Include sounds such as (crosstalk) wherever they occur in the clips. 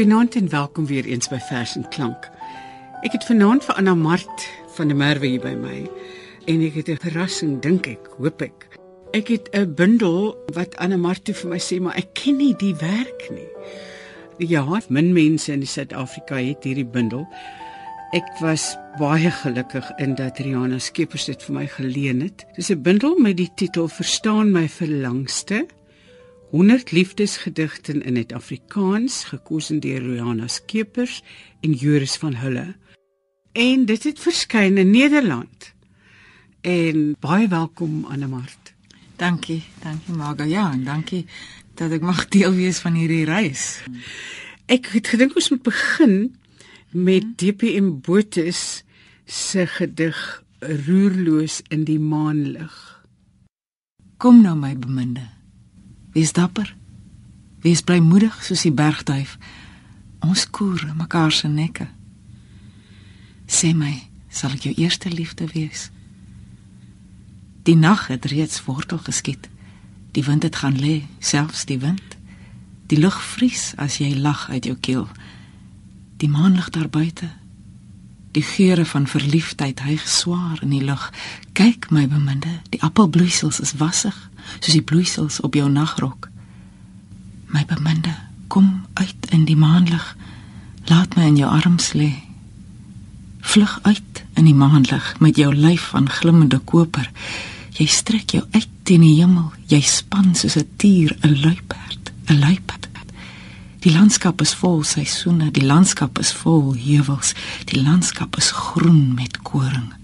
Goeienaand en welkom weer eens by Vers en Klank. Ek het vanaand vir Anna Mart van der Merwe hier by my en ek het 'n verrassing dink ek, hoop ek. Ek het 'n bundel wat Anna Mart vir my sê, maar ek ken nie die werk nie. Ja, min mense in Suid-Afrika het hierdie bundel. Ek was baie gelukkig in dat Rihanna Skeepers dit vir my geleen het. Dis 'n bundel met die titel Verstaan my verlangste 100 liefdesgedigte in het Afrikaans gekose deur Rihanna Skeepers en Joris van Hulle. En dit het verskyn in Nederland. En baie welkom Annemart. Dankie, dankie Marga. Ja, en dankie dat ek mag deel wees van hierdie reis. Ek het gedink ons moet begin met DPM Botes se gedig Roerloos in die maanlig. Kom nou my beminde. Wees dapper. Wees blymoedig soos die bergduif. Ons koer mekaar se nekke. Sê my, sal ek jou eerste liefde wees? Die nag het reeds wortel geskiet. Die wind het gaan lê, selfs die wind. Die lug vries as jy lag uit jou keel. Die maan lig daar buite. Die geure van verliefdheid hyg swaar in die lug. Kyk my beminde, die appelbloeisels is wassig soos die bloeisels op jou nagrok. My beminde, kom uit in die maanlig. Laat my in jou arms lê. Vlug uit in die maanlig met jou lyf van glimmende koper. Jy strek jou uit teen die hemel. Jy span soos 'n tier, 'n luiperd, 'n luiperd. Die landskap is vol seisoene, die landskap is vol heuwels, die landskap is groen met koring.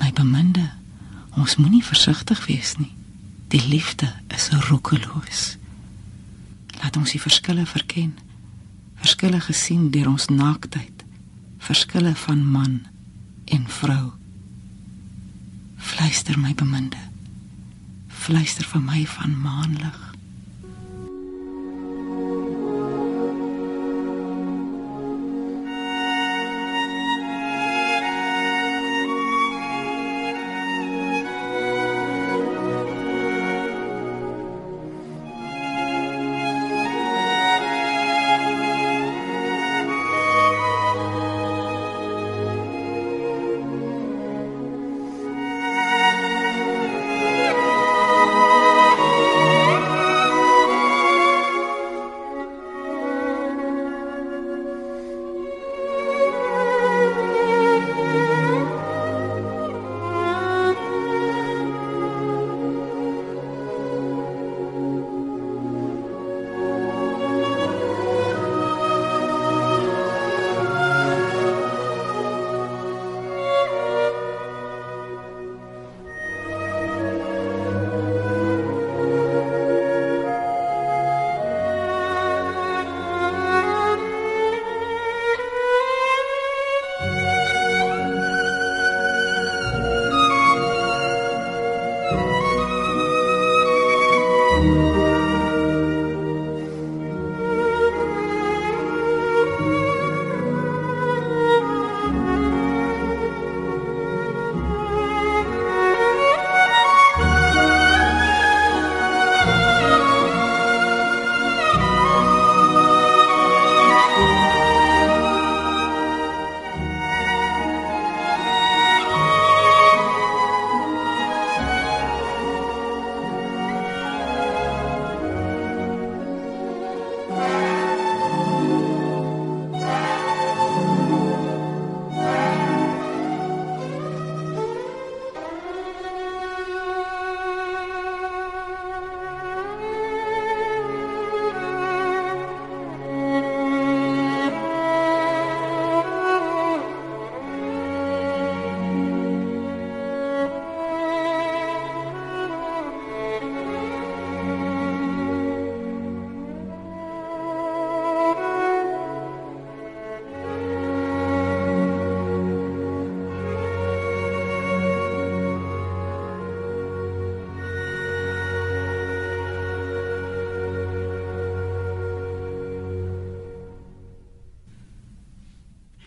My beminde, ons moenie versigtig wees nie. Die liefde is roekeloos. Laat ons die verskille verken. Verskille gesien deur ons naaktheid. Verskille van man en vrou. Fluister my beminde. Fluister vir my van maanlig.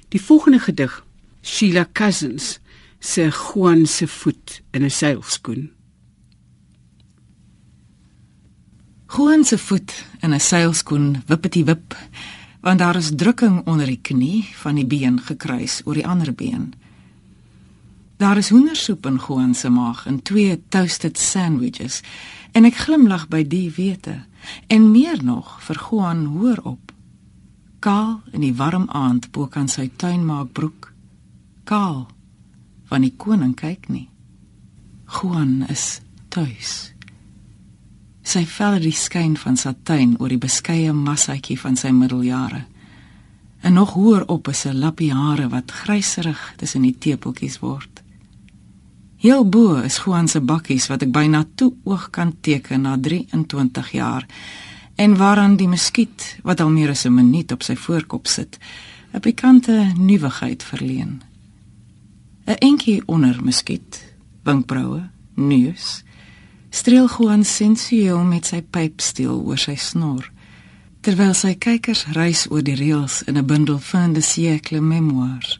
Die volgende gedig, Sheila Cousins se Juan se voet in 'n seilskoen. Juan se voet in 'n seilskoen, wippetie wip, want daar is drukking onder die knie van die been gekruis oor die ander been. Daar is hoendersoep in Juan se maag en twee toasted sandwiches en ek glimlag by die wete en meer nog vir Juan hoor op. Kaal in die warm aand bo kan sy tuinmaakbroek. Kaal van die koning kyk nie. Juan is tuis. Sy vel die skyn van satijn oor die beskeie massaatjie van sy middeljare. En nog hoër op is 'n lappie hare wat gryserig tussen die tepeltjies word. Heel bo is Juan se bakkies wat ek byna toe oog kan teken na 23 jaar en waaraan die muskiet wat al meer as 'n minuut op sy voorkop sit, 'n pikante nuwigheid verleen. 'n Entjie onder muskiet, winkbroue, neus streel Juan sensueel met sy pypsteel oor sy snor terwyl sy kykers reis oor die reëls in 'n bundel van die siècle memoirs.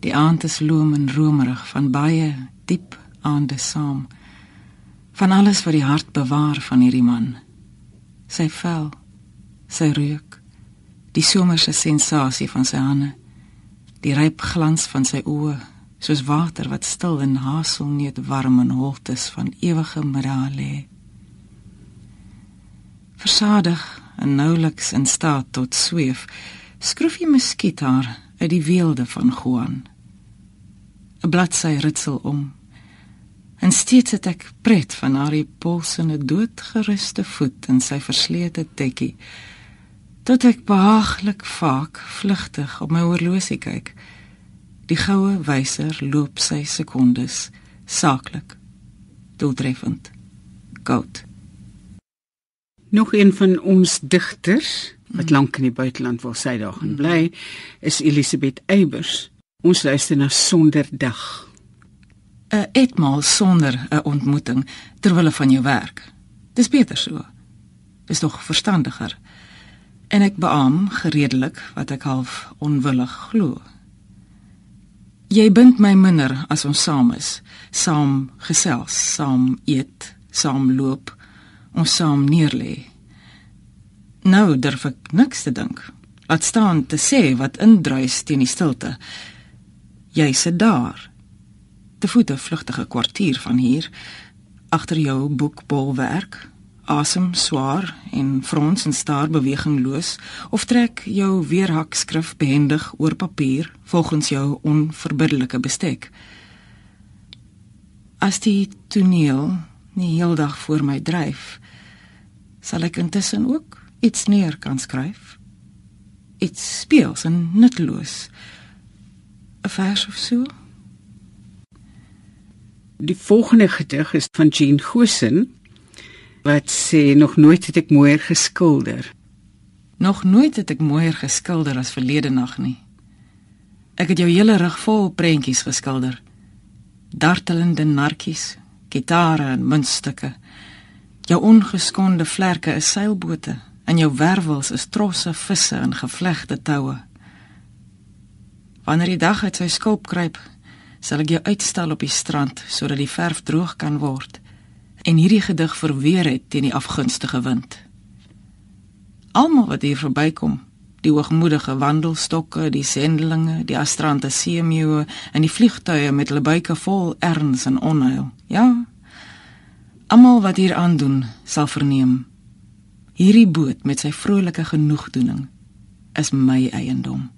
Die aand is loom en romerig van baie diep aande saam van alles wat die hart bewaar van hierdie man. Sy vel, sy reuk, die somerse sensasie van sy hande, die ryp glans van sy oë soos water wat stil in haselneut warm en holtes van ewige middag lê. Versadig en nouliks in staat tot sweef, skroef jy muskiet haar uit die weelde van Juan. 'n Bladsy ritsel om. En steeds het ek pret van haar polsende doodgeruste voet in sy verslete tekkie. Tot ek behaaglik vaak vlugtig op my horlosie kyk. Die goue wyser loop sy sekondes saaklik doeltreffend goud Nog een van ons digters wat lank in die buiteland wil sy daar gaan bly is Elisabeth Eybers ons luister na sonderdag 'n etmaal sonder 'n ontmoeting terwyl van jou werk dis beter so dis tog verstandiger en ek beam gereedelik wat ek half onwillig glo Jy bind my minder as ons saam is, saam gesels, saam eet, saam loop, ons saam neerlê. Nou durf ek niks te dink. Laat staan te sê wat indruis teen die stilte. Jy sit daar. Te voete vlugtige kwartier van hier agter jou boekbolwerk asem swaar en frons en staar bewegingloos of trek jou weerhak skrif behendig oor papier volgens jou onverbiddelike bestek. As die toneel nie heeldag voor my dryf, sal ek intussen ook iets neer kan skryf. Iets speels en nutteloos. 'n Vers of so. Die volgende gedig is van Jean Gosen wat sê nog nooit het ek mooier geskilder. Nog nooit het ek mooier geskilder as verlede nag nie. Ek het jou hele rug vol prentjies geskilder. Dartelende narkies, gitare en muntstukke. Jou ongeskonde vlerke is seilbote en jou wervels is trosse visse en gevlegte toue. Wanneer die dag uit sy skulp kruip, sal ek jou uitstal op die strand sodat die verf droog kan word en hierdie gedig verweer het teen die afgunstige wind. Almal wat hier verbykom, die hoogmoedige wandelstokke, die sendelinge, die astrante seemeeu en die vliegtuie met hulle buike vol erns en onheil. Ja. Almal wat hier aandoen, sal verneem. Hierdie boot met sy vrolike genoegdoening is my eiendom.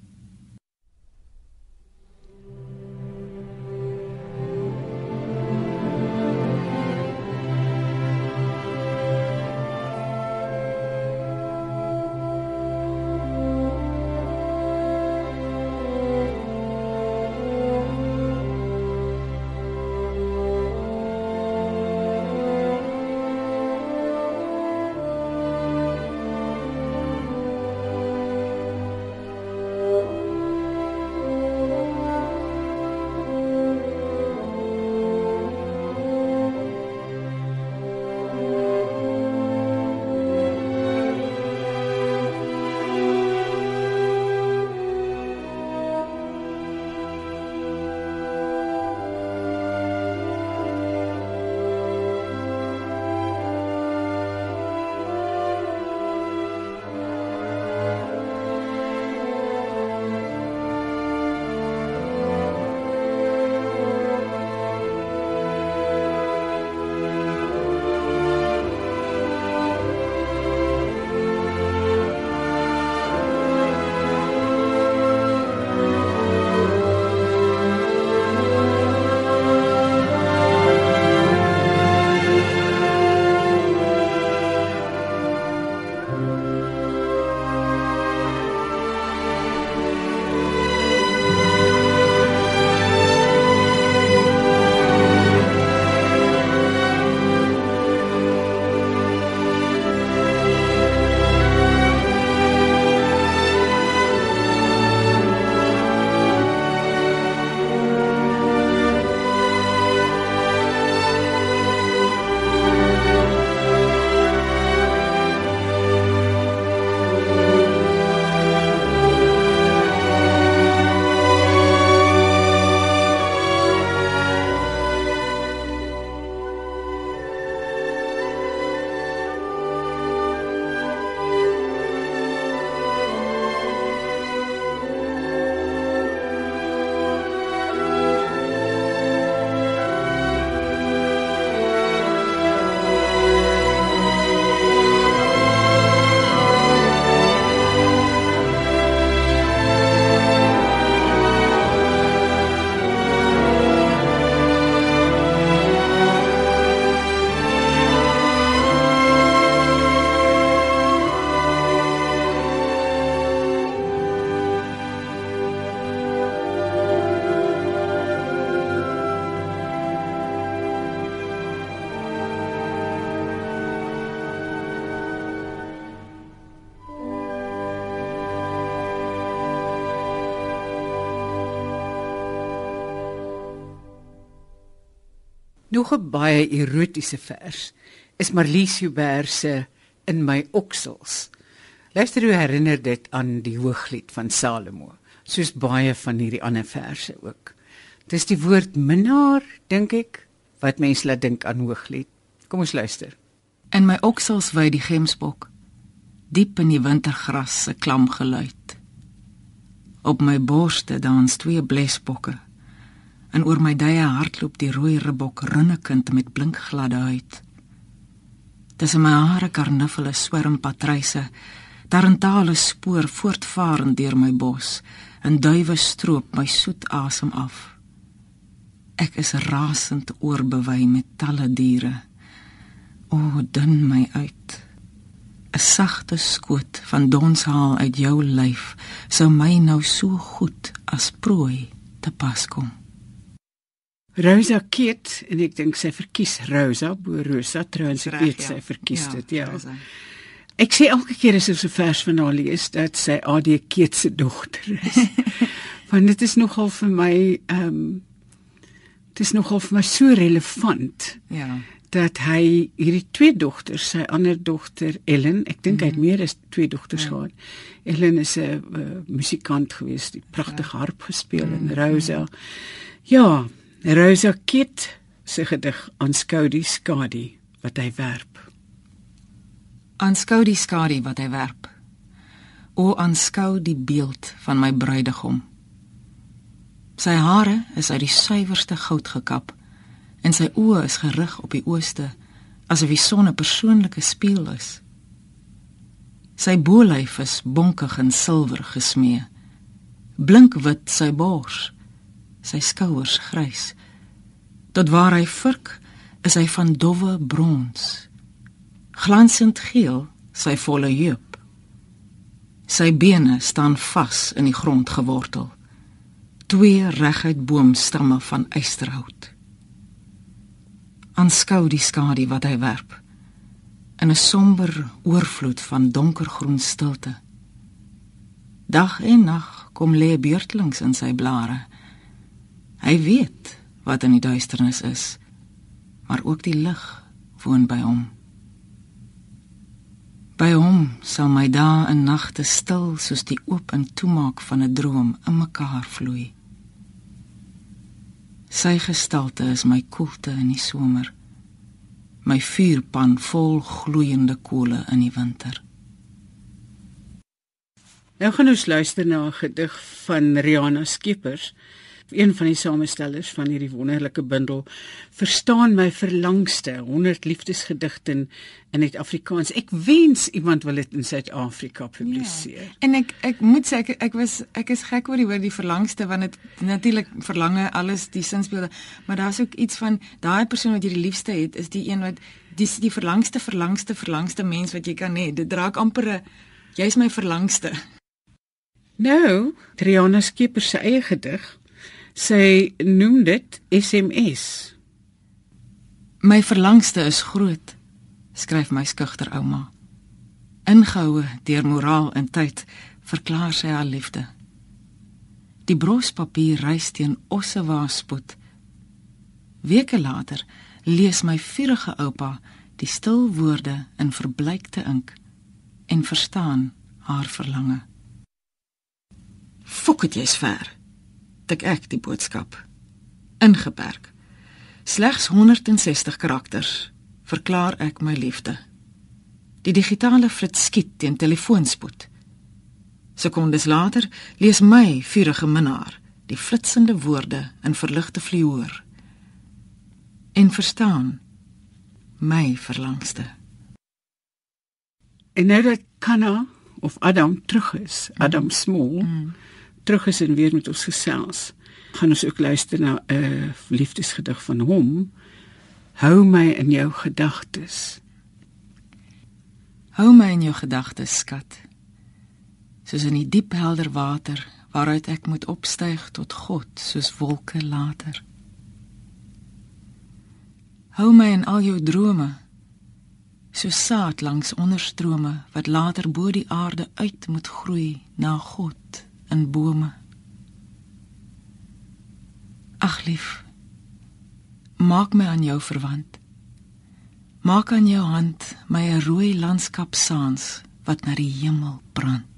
Nog 'n baie erotiese vers is Marlies Joubert se In my oksels. Luister hoe herinner dit aan die Hooglied van Salomo, soos baie van hierdie ander verse ook. Dis die woord minnaar, dink ek, wat mense laat dink aan Hooglied. Kom ons luister. In my oksels wy die gemsbok, diep in die wintergras se klam geluid. Op my borste dans twee blesbokke en oor my dye hardloop die rooi ribbok runnekind met blink gladde huid. Tussen my hare karnuffele swerm patryse, tarantale spoor voortvarend deur my bos en duwe stroop my soet asem af. Ek is rasend oorbewei met talle diere. O, dun my uit. 'n Sagte skoot van donshaal uit jou lyf sou my nou so goed as prooi te pas kom. Rosa Keet en ek dink sy verkies Rosa bo Rosa trouens ek weet ja. sy verkies Ja, dit ja. Rosa. Ek sê elke keer as ek so vers van haar lees dat sy AD Keet se dogter is. (laughs) Want dit is nogal vir my ehm um, dit is nogal vir my so relevant Ja. dat hy hierdie twee dogters, sy ander dogter Ellen, ek dink hy het meer as twee dogters gehad. Ellen is 'n uh, musikant gewees, die pragtige harp gespeel en Rosa. Ja, Rosa Kit se gedig aanskou die skadu wat hy werp. Aanskou die skadu wat hy werp. O aanskou die beeld van my bruidegom. Sy hare is uit die suiwerste goud gekap en sy oë is gerig op die ooste asof die son 'n persoonlike spieël is. Sy bolyf is bonkig in silwer gesmee. Blink wit sy bors, sy skouers grys. Tot waar hy vurk, is hy van dowwe brons. Glansend geel sy volle heup. Sy bene staan vas in die grond gewortel. Twee reguit boomstamme van eysterhout. Aanskou die skadu wat hy werp in 'n somber oorvloed van donkergroen stilte. Dag en nag kom lê beurtelings in sy blare. Hy weet wat in die duisternis is, maar ook die lig woon by hom. By hom sal my dae en nagte stil soos die oop en toemaak van 'n droom in mekaar vloei. Sy gestalte is my koelte in die somer, my vuurpan vol gloeiende kole in die winter. Nou gaan ons luister na 'n gedig van Rihanna Skeepers, een van die samestellers van hierdie wonderlike bundel Verstaan my verlangste 100 liefdesgedigte in het Afrikaans. Ek wens iemand wil dit in Suid-Afrika publiseer. Ja. En ek ek moet sê ek ek was ek is gek oor die woord die verlangste want dit natuurlik verlange alles die sinsbeelde, maar daar's ook iets van daai persoon wat jy die liefste het is die een wat die die verlangste verlangste verlangste mens wat jy kan hê. Dit draak amper 'n jy's my verlangste. Nou, Rihanna Skeepers se eie gedig. Sy noem dit SMS. My verlangste is groot, skryf my skugter ouma. Ingehoue deur moraal en tyd, verklaar sy haar liefde. Die brospapier reis teen ossewaarspoed. Weke later lees my vurige oupa die stil woorde in verbleikte ink en verstaan haar verlange. Fok dit jy's ver. Tik ek die boodskap. Ingeperk. Slegs 160 karakters verklaar ek my liefde. Die digitale flits skiet teen telefoonspoed. Sekondes later lees my vurige minnaar die flitsende woorde in verligte fluoor en verstaan my verlangste. En nou dat Kanna of Adam terug is, Adam Small, mm. Terug is en weer met ons gesels, gaan ons ook luister na 'n uh, liefdesgedig van hom. Hou my in jou gedagtes. Hou my in jou gedagtes, skat. Soos in die diep helder water waaruit ek moet opstyg tot God soos wolke later. Hou my in al jou drome. So saad langs onderstrome wat later bo die aarde uit moet groei na God in bome. Ag lief. Maak my aan jou verwant. Maak aan jou hand my 'n rooi landskap saans wat na die hemel brand.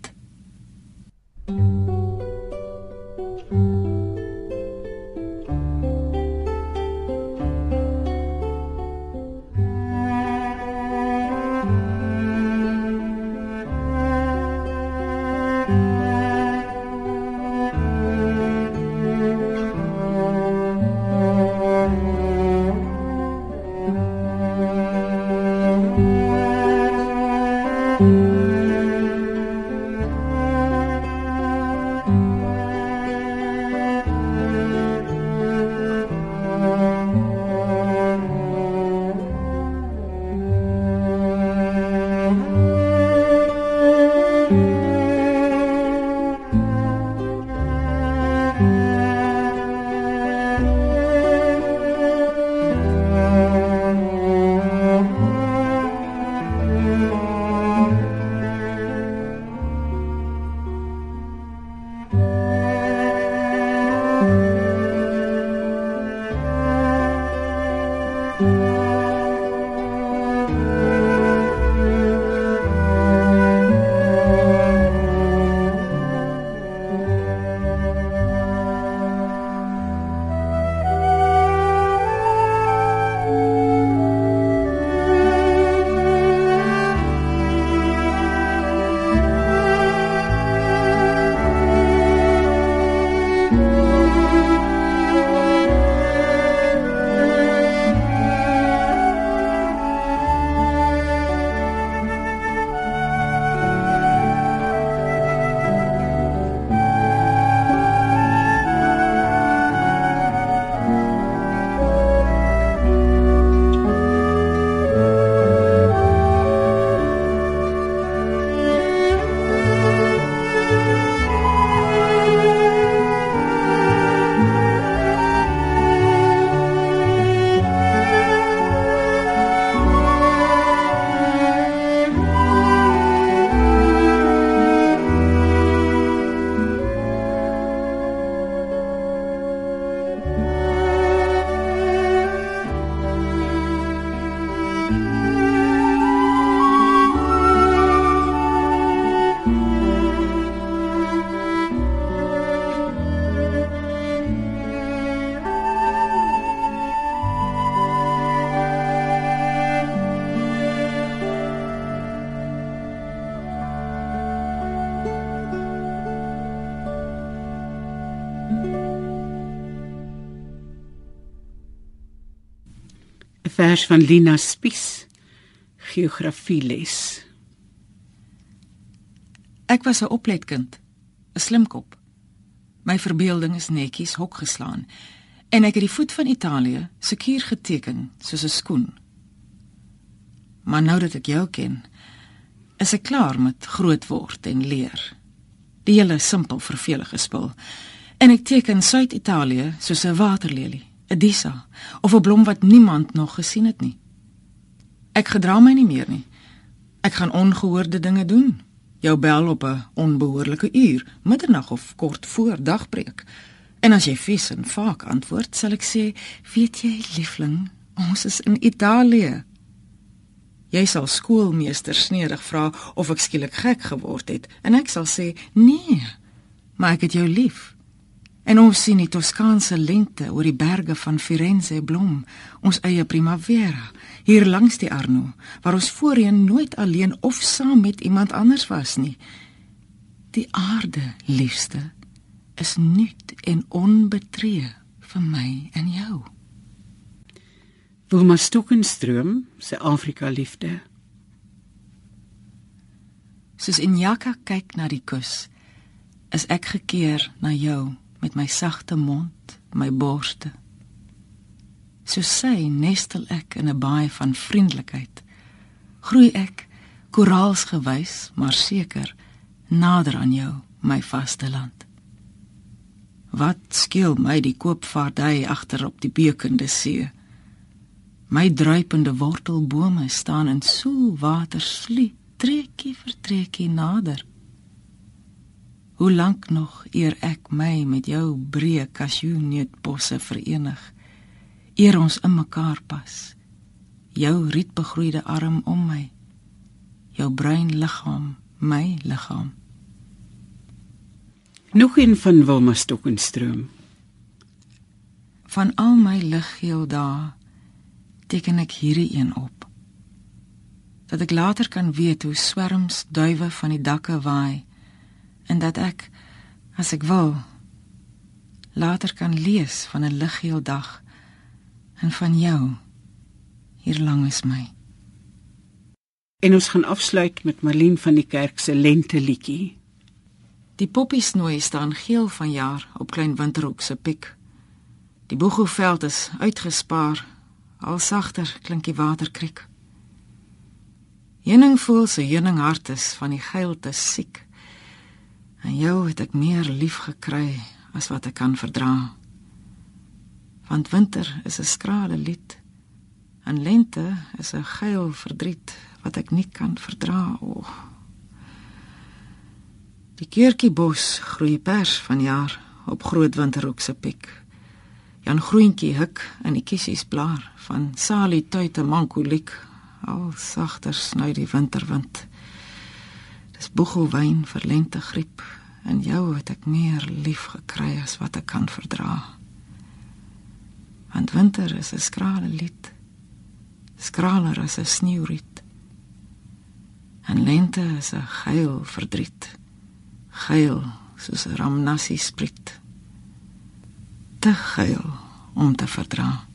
Vers van Lina Spies geografie les Ek was 'n opletkind 'n slimkop. My verbeelding is netjies hok geslaan en ek het die voet van Italië sekuur geteken soos 'n skoen. Maar nou dat ek jou ken is ek klaar met groot word en leer. Die hele simpel vervelige spul. En ek teken Suid-Italië soos 'n waterlelie 'n disa of 'n blom wat niemand nog gesien het nie. Ek gedra my nie meer nie. Ek gaan ongehoorde dinge doen. Jou bel op 'n onbehoorlike uur, middernag of kort voor dagbreek. En as jy vies en vaak antwoord, sal ek sê, "Weet jy, liefling, ons is in Italië." Jy sal skoolmeester sneerig vra of ek skielik gek geword het, en ek sal sê, "Nee, maar ek het jou lief." En ons sien die Toskaanse lente oor die berge van Firenze blom, ons eie primavera, hier langs die Arno, waar ons voorheen nooit alleen of saam met iemand anders was nie. Die aarde, liefste, is nuut en onbetree vir my en jou. Wilma Stokenstroom, se Afrika liefde. Soos Injaka kyk na die kus, is ek gekeer na jou met my sagte mond, my borste. So sy nestel ek in 'n baai van vriendelikheid. Groei ek koraals gewys, maar seker nader aan jou, my vaste land. Wat skeel my die koopvaardry agter op die beukende see? My druipende wortelbome staan in soel water slie, trekkie vir trekkie nader. Hoe lank nog eer ek my met jou breë kasjoenneutbosse verenig? eer ons in mekaar pas. Jou rietbegroeide arm om my. Jou bruin liggaam, my liggaam. Nog een van Wilma Stokenstroom. Van al my liggeel dae teken ek hierdie een op. Dat ek later kan weet hoe swerms duwe van die dakke waai en dat ek as ek wil later kan lees van 'n liggeel dag en van jou hier lank is my. En ons gaan afsluit met Marlene van die kerk se lente liedjie. Die poppiesnooi staan geel van jaar op klein winterhoek se piek. Die boegoeveld is uitgespaar, al sagter klink die waterkriek. Heuning voel sy heuning hart is van die geilte siek. En jou het ek meer lief gekry as wat ek kan verdra. Want winter is 'n skrale lied en lente is 'n geil verdriet wat ek nie kan verdra o. Oh. Die keurtjiebos groei pers vanjaar op groot winterhoek se piek. Jan groentjie huk in die kiesies blaar van salie tuite mankoliek al sagter sny die winterwind. Dis boegelwyn vir lente griep en jou het ek meer lief gekry as wat ek kan verdra. Want winter is 'n skrale lied. Skraler as 'n sneeuriet. En lente is 'n geil verdriet. Geil soos 'n ramnassie sprit. Te geil om te verdra.